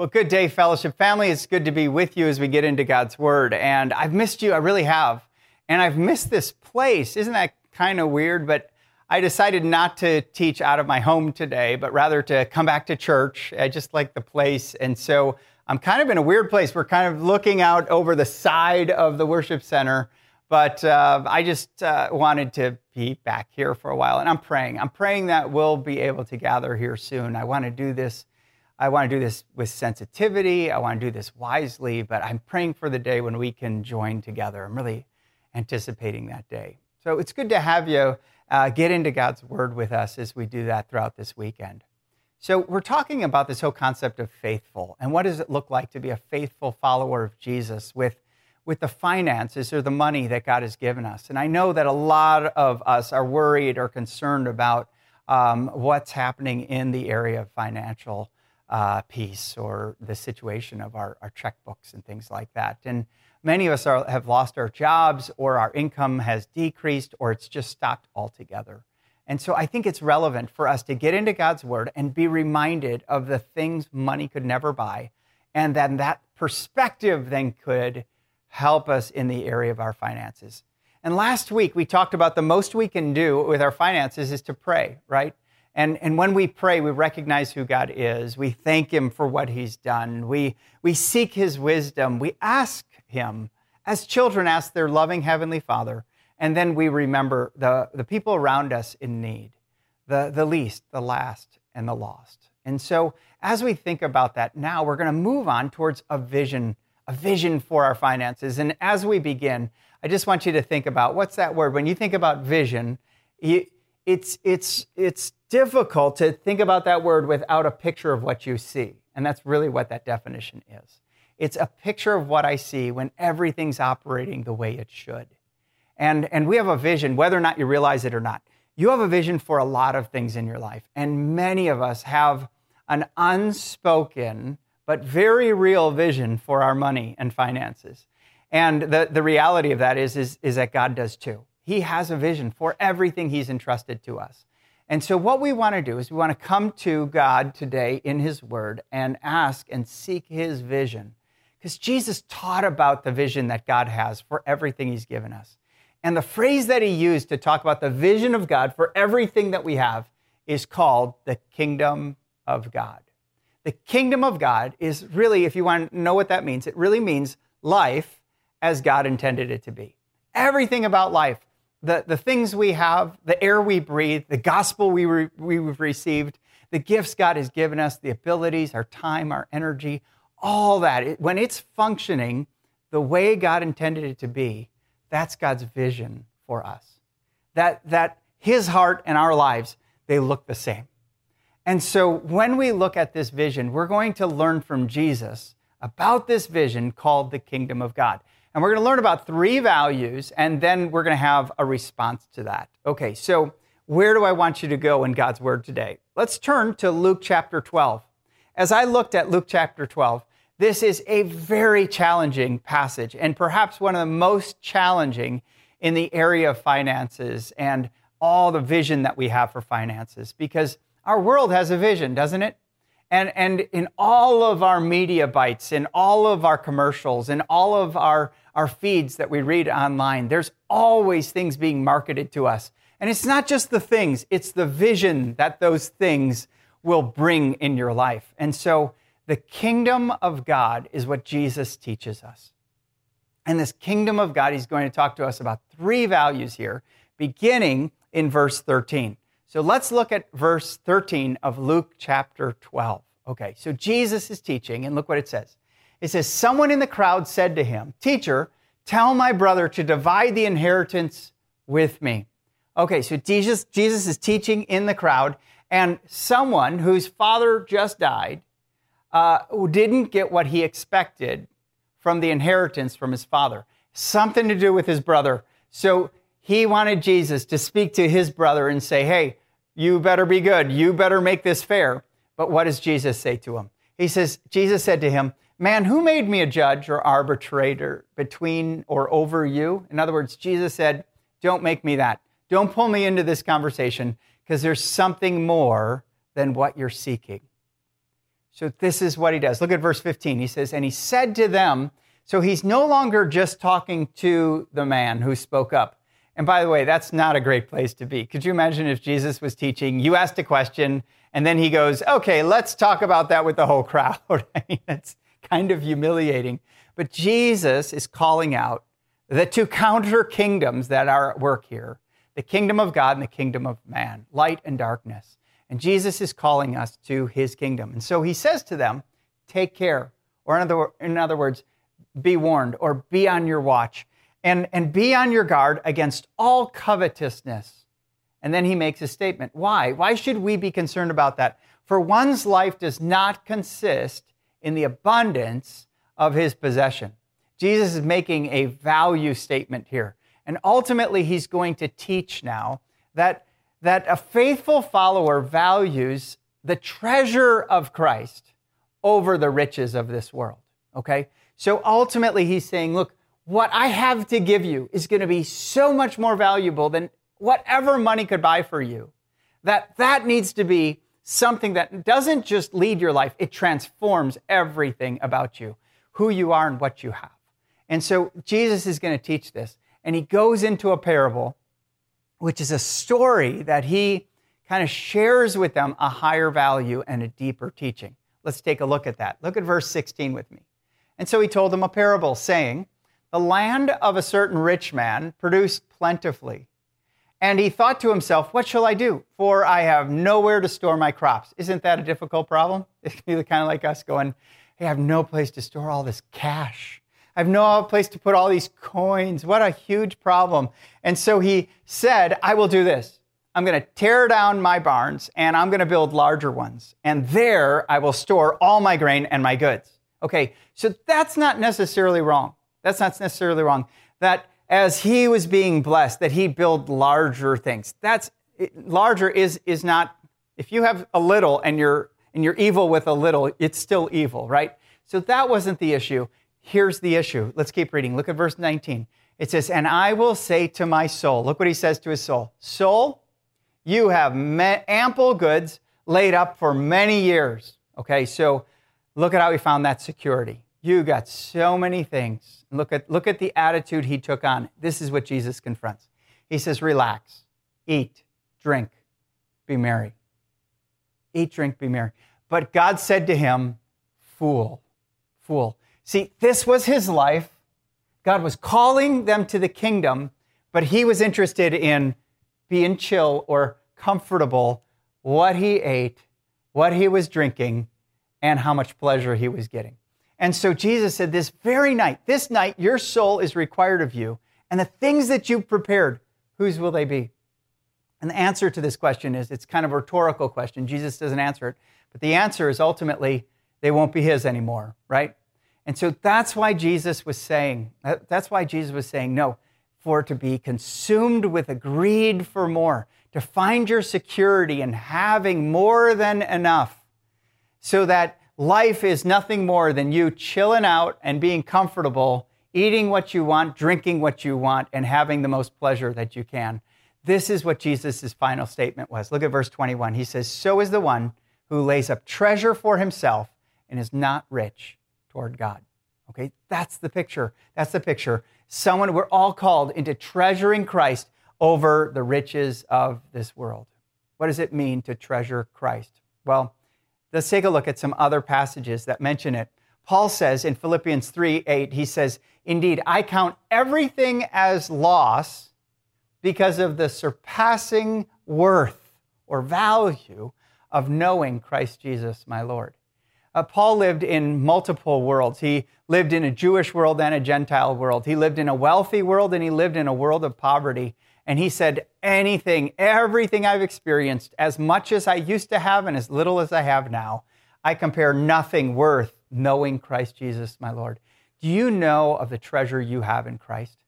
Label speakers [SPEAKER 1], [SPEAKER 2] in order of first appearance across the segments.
[SPEAKER 1] Well, good day, fellowship family. It's good to be with you as we get into God's Word. And I've missed you, I really have. And I've missed this place. Isn't that kind of weird? But I decided not to teach out of my home today, but rather to come back to church. I just like the place. And so I'm kind of in a weird place. We're kind of looking out over the side of the worship center. But uh, I just uh, wanted to be back here for a while. And I'm praying. I'm praying that we'll be able to gather here soon. I want to do this I want to do this with sensitivity. I want to do this wisely, but I'm praying for the day when we can join together. I'm really anticipating that day. So it's good to have you uh, get into God's Word with us as we do that throughout this weekend. So we're talking about this whole concept of faithful and what does it look like to be a faithful follower of Jesus with, with the finances or the money that God has given us. And I know that a lot of us are worried or concerned about um, what's happening in the area of financial uh, piece or the situation of our, our checkbooks and things like that. And many of us are, have lost our jobs or our income has decreased or it's just stopped altogether. And so I think it's relevant for us to get into God's Word and be reminded of the things money could never buy. And then that perspective then could help us in the area of our finances. And last week we talked about the most we can do with our finances is to pray, right? And, and when we pray, we recognize who God is. We thank Him for what He's done. We, we seek His wisdom. We ask Him, as children ask their loving Heavenly Father. And then we remember the, the people around us in need, the, the least, the last, and the lost. And so as we think about that now, we're going to move on towards a vision, a vision for our finances. And as we begin, I just want you to think about what's that word? When you think about vision, you, it's, it's, it's difficult to think about that word without a picture of what you see. And that's really what that definition is. It's a picture of what I see when everything's operating the way it should. And, and we have a vision, whether or not you realize it or not. You have a vision for a lot of things in your life. And many of us have an unspoken but very real vision for our money and finances. And the, the reality of that is, is, is that God does too. He has a vision for everything He's entrusted to us. And so, what we want to do is we want to come to God today in His Word and ask and seek His vision. Because Jesus taught about the vision that God has for everything He's given us. And the phrase that He used to talk about the vision of God for everything that we have is called the kingdom of God. The kingdom of God is really, if you want to know what that means, it really means life as God intended it to be. Everything about life the, the things we have, the air we breathe, the gospel we re, we've received, the gifts God has given us, the abilities, our time, our energy, all that, it, when it's functioning the way God intended it to be, that's God's vision for us. That, that His heart and our lives, they look the same. And so when we look at this vision, we're going to learn from Jesus about this vision called the kingdom of God. And we're going to learn about three values, and then we're going to have a response to that. Okay, so where do I want you to go in God's Word today? Let's turn to Luke chapter 12. As I looked at Luke chapter 12, this is a very challenging passage, and perhaps one of the most challenging in the area of finances and all the vision that we have for finances, because our world has a vision, doesn't it? And, and in all of our media bites, in all of our commercials, in all of our, our feeds that we read online, there's always things being marketed to us. And it's not just the things, it's the vision that those things will bring in your life. And so the kingdom of God is what Jesus teaches us. And this kingdom of God, he's going to talk to us about three values here, beginning in verse 13. So let's look at verse 13 of Luke chapter 12. Okay, so Jesus is teaching, and look what it says. It says, Someone in the crowd said to him, Teacher, tell my brother to divide the inheritance with me. Okay, so Jesus, Jesus is teaching in the crowd, and someone whose father just died uh, didn't get what he expected from the inheritance from his father. Something to do with his brother. So he wanted Jesus to speak to his brother and say, Hey, you better be good. You better make this fair. But what does Jesus say to him? He says, Jesus said to him, Man, who made me a judge or arbitrator between or over you? In other words, Jesus said, Don't make me that. Don't pull me into this conversation because there's something more than what you're seeking. So this is what he does. Look at verse 15. He says, And he said to them, so he's no longer just talking to the man who spoke up. And by the way, that's not a great place to be. Could you imagine if Jesus was teaching, you asked a question, and then he goes, okay, let's talk about that with the whole crowd. kind of humiliating. But Jesus is calling out the two counter kingdoms that are at work here the kingdom of God and the kingdom of man, light and darkness. And Jesus is calling us to his kingdom. And so he says to them, take care. Or in other, in other words, be warned or be on your watch and, and be on your guard against all covetousness. And then he makes a statement. Why? Why should we be concerned about that? For one's life does not consist in the abundance of his possession. Jesus is making a value statement here. And ultimately, he's going to teach now that, that a faithful follower values the treasure of Christ over the riches of this world. Okay? So ultimately, he's saying, look, what I have to give you is going to be so much more valuable than whatever money could buy for you. That that needs to be something that doesn't just lead your life, it transforms everything about you, who you are and what you have. And so Jesus is going to teach this. And he goes into a parable, which is a story that he kind of shares with them a higher value and a deeper teaching. Let's take a look at that. Look at verse 16 with me. And so he told them a parable, saying, The land of a certain rich man produced plentifully. And he thought to himself, What shall I do? For I have nowhere to store my crops. Isn't that a difficult problem? It's kind of like us going, Hey, I have no place to store all this cash. I have no place to put all these coins. What a huge problem. And so he said, I will do this. I'm going to tear down my barns and I'm going to build larger ones. And there I will store all my grain and my goods. Okay, so that's not necessarily wrong. That's not necessarily wrong. That as he was being blessed, that he built larger things. That's larger is is not. If you have a little and you're and you're evil with a little, it's still evil, right? So that wasn't the issue. Here's the issue. Let's keep reading. Look at verse 19. It says, "And I will say to my soul." Look what he says to his soul. Soul, you have ample goods laid up for many years. Okay, so Look at how he found that security. You got so many things. Look at, look at the attitude he took on. This is what Jesus confronts. He says, Relax, eat, drink, be merry. Eat, drink, be merry. But God said to him, Fool, fool. See, this was his life. God was calling them to the kingdom, but he was interested in being chill or comfortable, what he ate, what he was drinking, and how much pleasure he was getting. And so Jesus said, This very night, this night, your soul is required of you. And the things that you've prepared, whose will they be? And the answer to this question is it's kind of a rhetorical question. Jesus doesn't answer it. But the answer is ultimately, they won't be his anymore, right? And so that's why Jesus was saying, that's why Jesus was saying, no, for to be consumed with a greed for more, to find your security in having more than enough so that life is nothing more than you chilling out and being comfortable, eating what you want, drinking what you want, and having the most pleasure that you can. This is what Jesus' final statement was. Look at verse 21. He says, So is the one who lays up treasure for himself and is not rich toward God. Okay, that's the picture. That's the picture. Someone, we're all called into treasuring Christ over the riches of this world. What does it mean to treasure Christ? Well, Let's take a look at some other passages that mention it. Paul says in Philippians 3 8, he says, Indeed, I count everything as loss because of the surpassing worth or value of knowing Christ Jesus, my Lord. Uh, Paul lived in multiple worlds. He lived in a Jewish world and a Gentile world. He lived in a wealthy world and he lived in a world of poverty. And he said, Anything, everything I've experienced, as much as I used to have and as little as I have now, I compare nothing worth knowing Christ Jesus, my Lord. Do you know of the treasure you have in Christ?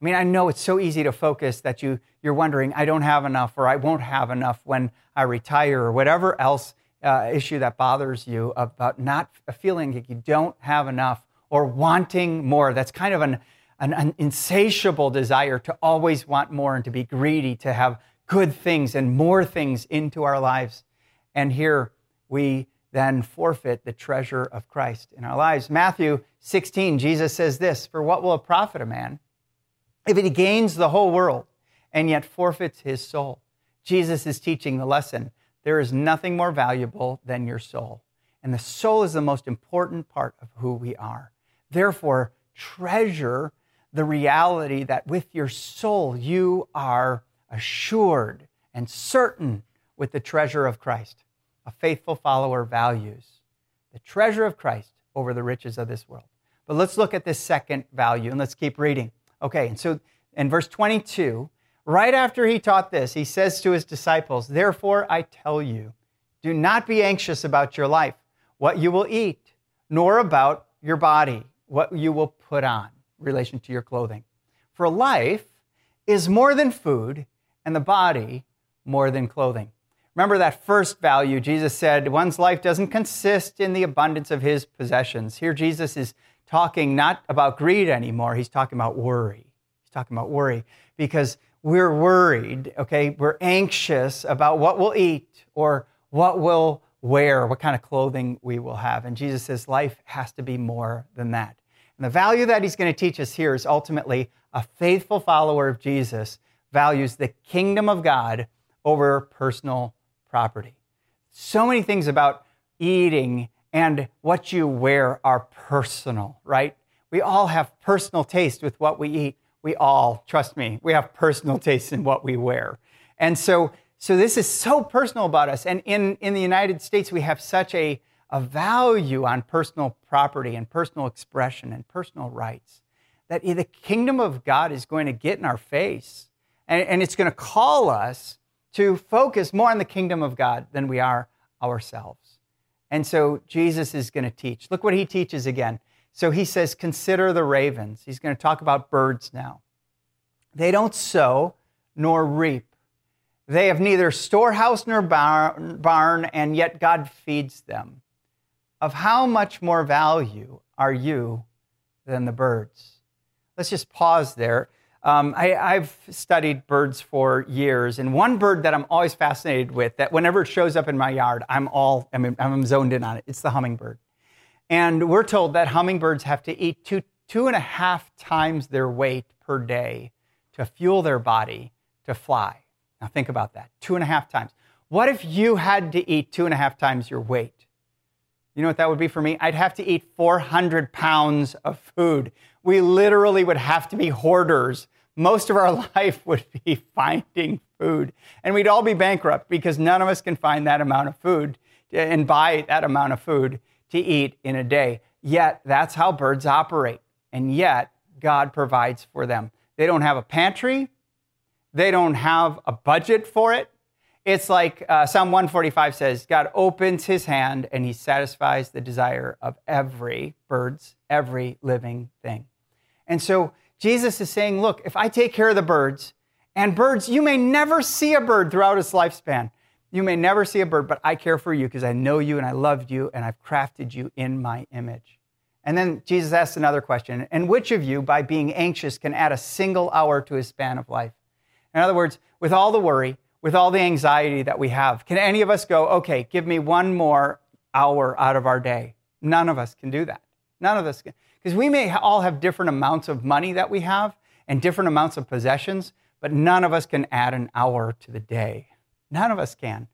[SPEAKER 1] I mean, I know it's so easy to focus that you, you're wondering, I don't have enough or I won't have enough when I retire or whatever else uh, issue that bothers you about not feeling that you don't have enough or wanting more. That's kind of an an, an insatiable desire to always want more and to be greedy, to have good things and more things into our lives. And here we then forfeit the treasure of Christ in our lives. Matthew 16, Jesus says this For what will it profit a man if he gains the whole world and yet forfeits his soul? Jesus is teaching the lesson there is nothing more valuable than your soul. And the soul is the most important part of who we are. Therefore, treasure the reality that with your soul you are assured and certain with the treasure of Christ. A faithful follower values the treasure of Christ over the riches of this world. But let's look at this second value and let's keep reading. Okay, and so in verse 22, right after he taught this, he says to his disciples, Therefore I tell you, do not be anxious about your life, what you will eat, nor about your body, what you will put on, relation to your clothing. For life is more than food, and the body more than clothing. Remember that first value, Jesus said, one's life doesn't consist in the abundance of his possessions. Here, Jesus is talking not about greed anymore, he's talking about worry. He's talking about worry because we're worried, okay? We're anxious about what we'll eat or what we'll wear, what kind of clothing we will have. And Jesus says life has to be more than that. And the value that he's going to teach us here is ultimately a faithful follower of Jesus values the kingdom of God over personal property. So many things about eating and what you wear are personal, right? We all have personal taste with what we eat. We all, trust me, we have personal taste in what we wear. And so, so this is so personal about us. And in, in the United States, we have such a, a value on personal property and personal expression and personal rights that the kingdom of God is going to get in our face and, and it's going to call us to focus more on the kingdom of God than we are ourselves. And so Jesus is going to teach. Look what he teaches again. So he says, Consider the ravens. He's going to talk about birds now. They don't sow nor reap. They have neither storehouse nor barn, and yet God feeds them. Of how much more value are you than the birds? Let's just pause there. Um, I, have studied birds for years, and one bird that I'm always fascinated with, that whenever it shows up in my yard, I'm all I'm, I'm zoned in on it. It's the hummingbird, and we're told that hummingbirds have to eat two two and a half times their weight per day to fuel their body to fly. Now think about that, two and a half times. What if you had to eat two and a half times your weight? You know what that would be for me? I'd have to eat 400 pounds of food. We literally would have to be hoarders most of our life would be finding food. And we'd all be bankrupt because none of us can find that amount of food eh, and buy that amount of food to eat in a day. Yet, that's how birds operate. And yet, God provides for them. They don't have a pantry, they don't have a budget for it. It's like uh, Psalm 145 says God opens his hand and he satisfies the desire of every bird's, every living thing. And so, Jesus is saying, look, if I take care of the birds, and birds, you may never see a bird throughout its lifespan. You may never see a bird, but I care for you because I know you and I loved you and I've crafted you in my image. And then Jesus asks another question And which of you, by being anxious, can add a single hour to his span of life? In other words, with all the worry, with all the anxiety that we have, can any of us go, okay, give me one more hour out of our day? None of us can do that. None of us can. Because we may all have different amounts of money that we have and different amounts of possessions, but none of us can add an hour to the day. None of us can.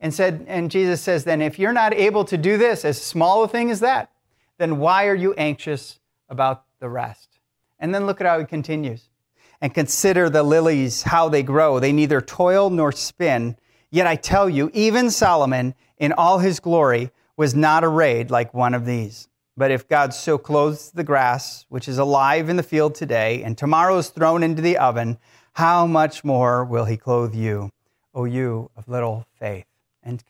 [SPEAKER 1] And said, and Jesus says, then if you're not able to do this, as small a thing as that, then why are you anxious about the rest? And then look at how he continues. And consider the lilies, how they grow. They neither toil nor spin. Yet I tell you, even Solomon in all his glory was not arrayed like one of these. But if God so clothes the grass, which is alive in the field today, and tomorrow is thrown into the oven, how much more will he clothe you, O you of little faith? And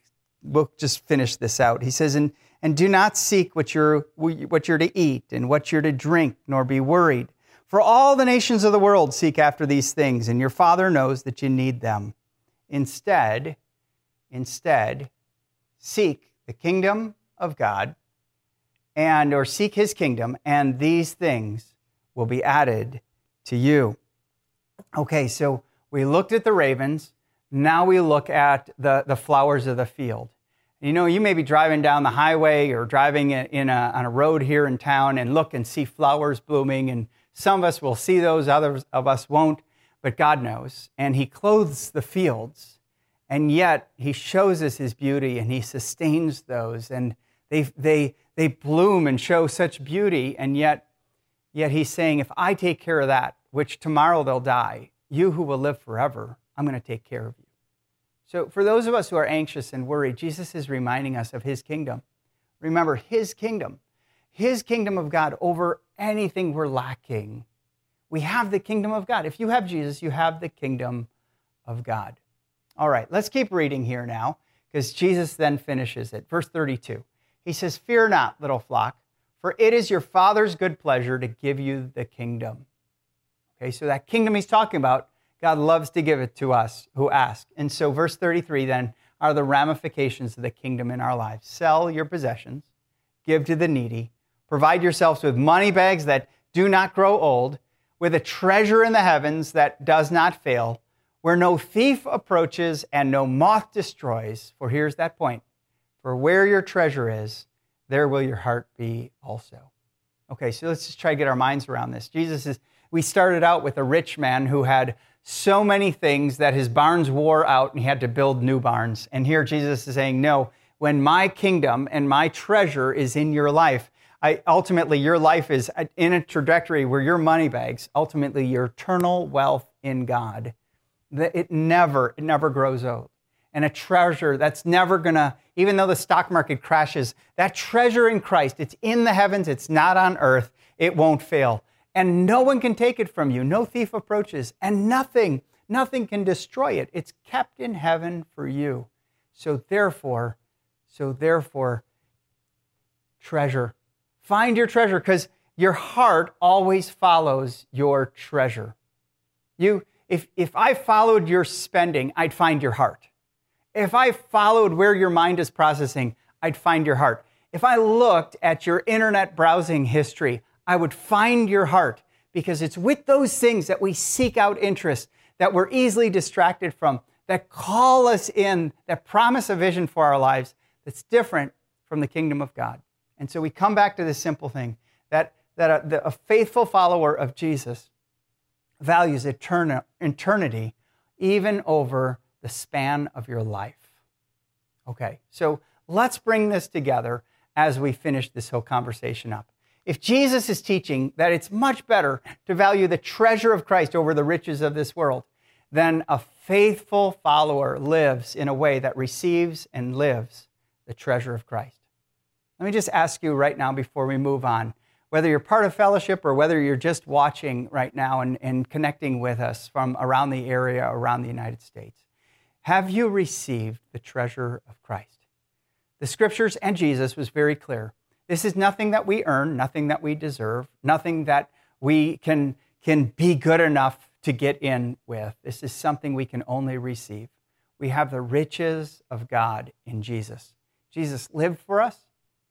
[SPEAKER 1] we'll just finish this out. He says, and, and do not seek what you're, what you're to eat and what you're to drink, nor be worried. For all the nations of the world seek after these things, and your Father knows that you need them. Instead, instead, seek the kingdom of God and or seek his kingdom and these things will be added to you. Okay so we looked at the ravens. Now we look at the, the flowers of the field. You know, you may be driving down the highway or driving in a, on a road here in town and look and see flowers blooming, and some of us will see those, others of us won't, but God knows. And He clothes the fields, and yet He shows us His beauty and He sustains those, and they, they, they bloom and show such beauty, and yet, yet He's saying, if I take care of that, which tomorrow they'll die, you who will live forever, I'm going to take care of you. So, for those of us who are anxious and worried, Jesus is reminding us of his kingdom. Remember, his kingdom, his kingdom of God over anything we're lacking. We have the kingdom of God. If you have Jesus, you have the kingdom of God. All right, let's keep reading here now because Jesus then finishes it. Verse 32. He says, Fear not, little flock, for it is your Father's good pleasure to give you the kingdom. Okay, so that kingdom he's talking about God loves to give it to us who ask. And so, verse 33 then are the ramifications of the kingdom in our lives. Sell your possessions, give to the needy, provide yourselves with money bags that do not grow old, with a treasure in the heavens that does not fail, where no thief approaches and no moth destroys. For here's that point for where your treasure is, there will your heart be also. Okay, so let's just try to get our minds around this. Jesus is, we started out with a rich man who had so many things that his barns wore out and he had to build new barns. And here Jesus is saying, No, when my kingdom and my treasure is in your life, I, ultimately your life is in a trajectory where your money bags, ultimately your eternal wealth in God, that it never, it never grows old. And a treasure that's never gonna, even though the stock market crashes, that treasure in Christ, it's in the heavens, it's not on earth, it won't fail and no one can take it from you. No thief approaches, and nothing, nothing can destroy it. It's kept in heaven for you. So therefore, so therefore, treasure. Find your treasure because your heart always follows your treasure. You, if, if I followed your spending, I'd find your heart. If I followed where your mind is processing, I'd find your heart. If I looked at your internet browsing history, I would find your heart because it's with those things that we seek out interest, that we're easily distracted from, that call us in, that promise a vision for our lives that's different from the kingdom of God. And so we come back to this simple thing that, that a, the, a faithful follower of Jesus values etern- eternity even over the span of your life. Okay, so let's bring this together as we finish this whole conversation up. If Jesus is teaching that it's much better to value the treasure of Christ over the riches of this world, then a faithful follower lives in a way that receives and lives the treasure of Christ. Let me just ask you right now before we move on whether you're part of fellowship or whether you're just watching right now and, and connecting with us from around the area, around the United States. Have you received the treasure of Christ? The scriptures and Jesus was very clear this is nothing that we earn, nothing that we deserve, nothing that we can, can be good enough to get in with. This is something we can only receive. We have the riches of God in Jesus. Jesus lived for us,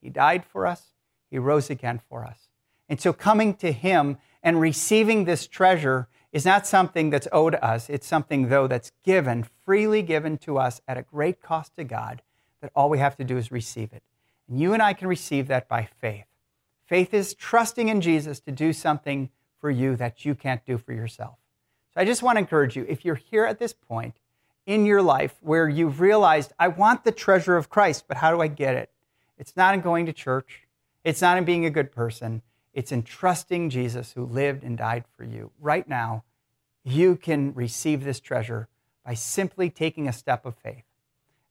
[SPEAKER 1] He died for us, He rose again for us. And so coming to Him and receiving this treasure is not something that's owed us. It's something, though, that's given, freely given to us at a great cost to God, that all we have to do is receive it. And you and I can receive that by faith. Faith is trusting in Jesus to do something for you that you can't do for yourself. So I just want to encourage you if you're here at this point in your life where you've realized, I want the treasure of Christ, but how do I get it? It's not in going to church, it's not in being a good person, it's in trusting Jesus who lived and died for you. Right now, you can receive this treasure by simply taking a step of faith,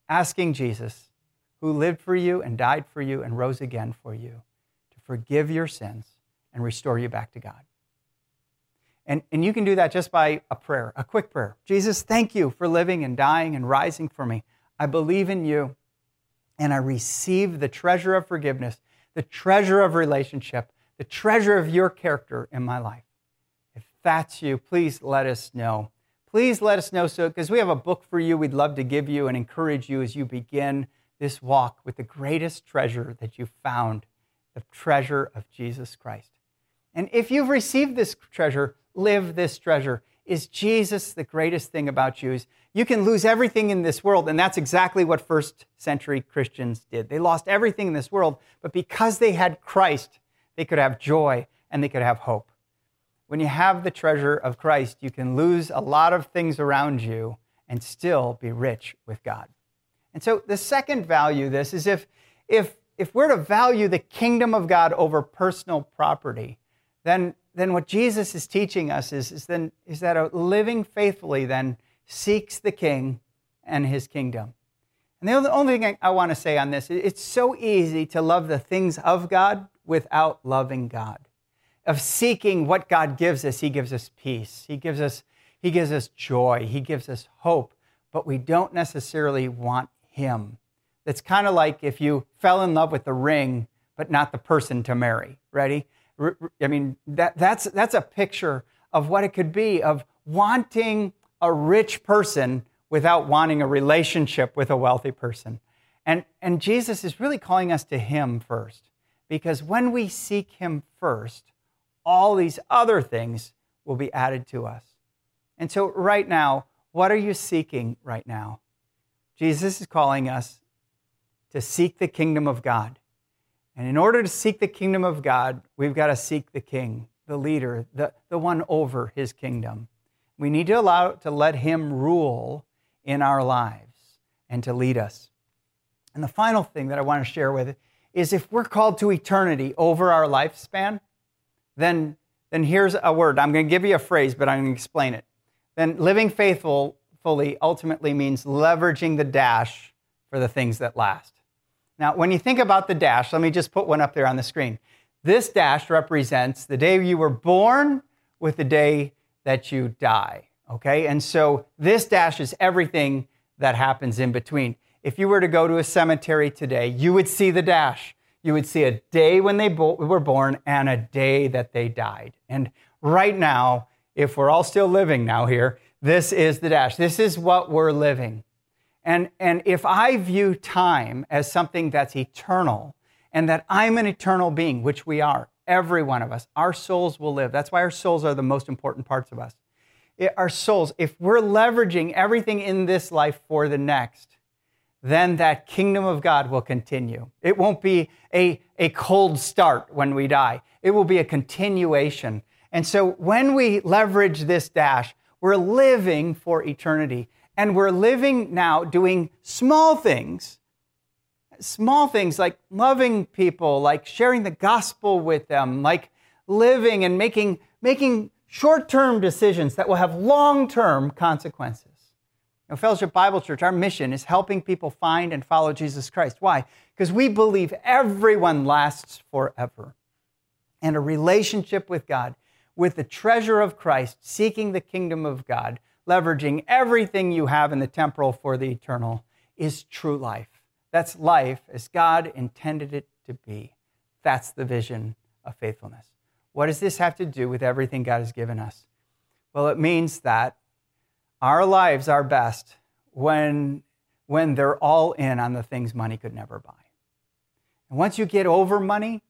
[SPEAKER 1] asking Jesus who lived for you and died for you and rose again for you to forgive your sins and restore you back to God. And, and you can do that just by a prayer, a quick prayer. Jesus, thank you for living and dying and rising for me. I believe in you and I receive the treasure of forgiveness, the treasure of relationship, the treasure of your character in my life. If that's you, please let us know. Please let us know so because we have a book for you we'd love to give you and encourage you as you begin this walk with the greatest treasure that you've found the treasure of Jesus Christ. And if you've received this treasure, live this treasure. Is Jesus the greatest thing about Jews? You can lose everything in this world, and that's exactly what first century Christians did. They lost everything in this world, but because they had Christ, they could have joy and they could have hope. When you have the treasure of Christ, you can lose a lot of things around you and still be rich with God. And so the second value this is if if if we're to value the kingdom of God over personal property, then then what Jesus is teaching us is, is then is that a living faithfully then seeks the king and his kingdom. And the only thing I want to say on this, it's so easy to love the things of God without loving God. Of seeking what God gives us, He gives us peace. He gives us, he gives us joy. He gives us hope. But we don't necessarily want Him. It's kind of like if you fell in love with the ring, but not the person to marry. Ready? I mean, that, that's, that's a picture of what it could be of wanting a rich person without wanting a relationship with a wealthy person. And, and Jesus is really calling us to Him first, because when we seek Him first, all these other things will be added to us. And so, right now, what are you seeking right now? Jesus is calling us to seek the kingdom of God. And in order to seek the kingdom of God, we've got to seek the king, the leader, the, the one over his kingdom. We need to allow to let him rule in our lives and to lead us. And the final thing that I want to share with is if we're called to eternity over our lifespan, then, then here's a word. I'm going to give you a phrase, but I'm going to explain it. Then living faithful fully ultimately means leveraging the dash for the things that last. Now, when you think about the dash, let me just put one up there on the screen. This dash represents the day you were born with the day that you die. Okay? And so this dash is everything that happens in between. If you were to go to a cemetery today, you would see the dash. You would see a day when they bo- were born and a day that they died. And right now, if we're all still living now here, this is the dash. This is what we're living. And, and if I view time as something that's eternal and that I'm an eternal being, which we are, every one of us, our souls will live. That's why our souls are the most important parts of us. It, our souls, if we're leveraging everything in this life for the next, then that kingdom of God will continue. It won't be a, a cold start when we die, it will be a continuation. And so when we leverage this dash, we're living for eternity. And we're living now doing small things, small things like loving people, like sharing the gospel with them, like living and making, making short term decisions that will have long term consequences. Now, Fellowship Bible Church, our mission is helping people find and follow Jesus Christ. Why? Because we believe everyone lasts forever. And a relationship with God, with the treasure of Christ, seeking the kingdom of God, leveraging everything you have in the temporal for the eternal, is true life. That's life as God intended it to be. That's the vision of faithfulness. What does this have to do with everything God has given us? Well, it means that our lives are best when, when they're all in on the things money could never buy. And once you get over money,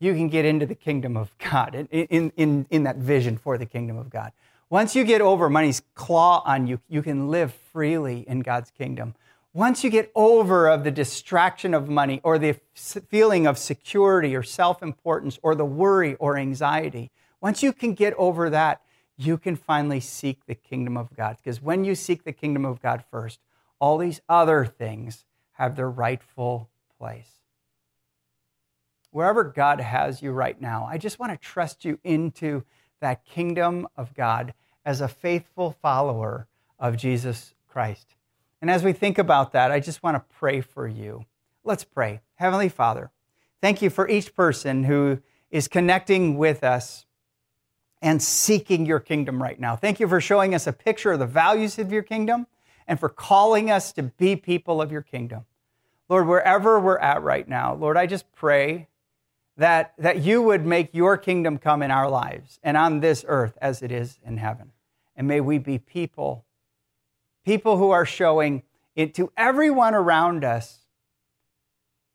[SPEAKER 1] you can get into the kingdom of God, in, in, in, in that vision for the kingdom of God. Once you get over money's claw on you, you can live freely in God's kingdom. Once you get over of the distraction of money or the feeling of security or self-importance or the worry or anxiety, once you can get over that, you can finally seek the kingdom of God. Because when you seek the kingdom of God first, all these other things have their rightful place. Wherever God has you right now, I just want to trust you into that kingdom of God as a faithful follower of Jesus Christ. And as we think about that, I just want to pray for you. Let's pray. Heavenly Father, thank you for each person who is connecting with us and seeking your kingdom right now. Thank you for showing us a picture of the values of your kingdom and for calling us to be people of your kingdom. Lord, wherever we're at right now, Lord, I just pray that, that you would make your kingdom come in our lives and on this earth as it is in heaven. And may we be people, people who are showing it to everyone around us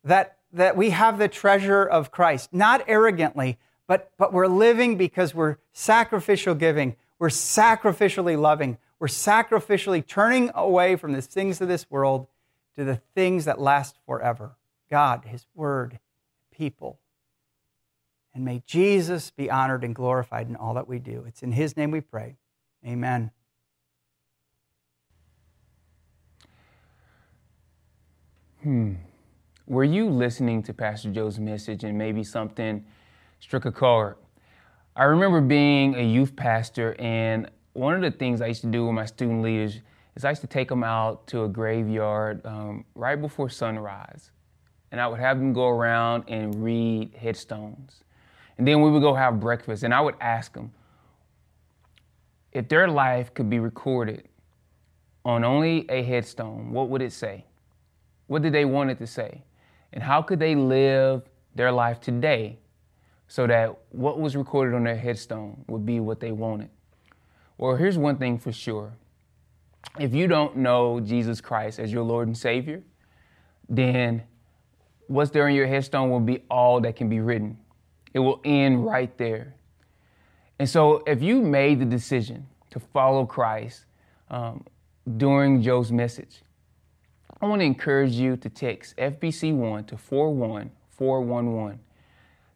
[SPEAKER 1] that, that we have the treasure of Christ, not arrogantly, but, but we're living because we're sacrificial giving. We're sacrificially loving. We're sacrificially turning away from the things of this world to the things that last forever God, His Word, people. And may Jesus be honored and glorified in all that we do. It's in His name we pray. Amen.
[SPEAKER 2] Hmm. Were you listening to Pastor Joe's message and maybe something struck a chord? I remember being a youth pastor, and one of the things I used to do with my student leaders is I used to take them out to a graveyard um, right before sunrise. And I would have them go around and read headstones. And then we would go have breakfast, and I would ask them if their life could be recorded on only a headstone, what would it say? What did they want it to say? And how could they live their life today so that what was recorded on their headstone would be what they wanted? Well, here's one thing for sure. If you don't know Jesus Christ as your Lord and Savior, then what's there on your headstone will be all that can be written. It will end right there. And so, if you made the decision to follow Christ um, during Joe's message, I want to encourage you to text FBC1 to 41411.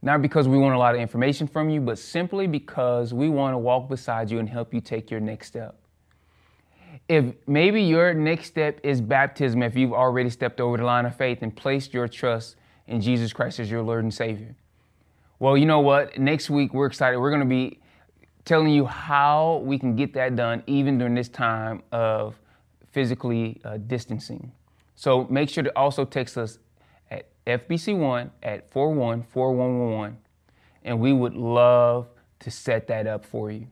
[SPEAKER 2] Not because we want a lot of information from you, but simply because we want to walk beside you and help you take your next step. If maybe your next step is baptism, if you've already stepped over the line of faith and placed your trust in Jesus Christ as your Lord and Savior. Well, you know what? Next week, we're excited. We're going to be telling you how we can get that done even during this time of physically uh, distancing. So make sure to also text us at FBC1 at 414111, and we would love to set that up for you.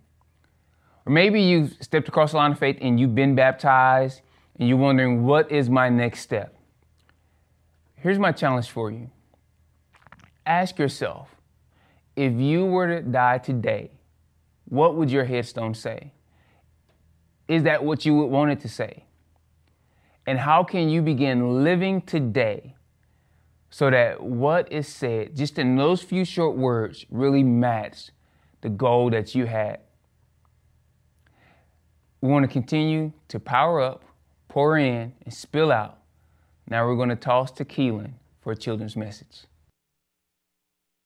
[SPEAKER 2] Or maybe you've stepped across the line of faith and you've been baptized and you're wondering, what is my next step? Here's my challenge for you ask yourself, if you were to die today, what would your headstone say? Is that what you would want it to say? And how can you begin living today so that what is said, just in those few short words, really match the goal that you had? We want to continue to power up, pour in, and spill out. Now we're going to toss to Keelan for a children's message.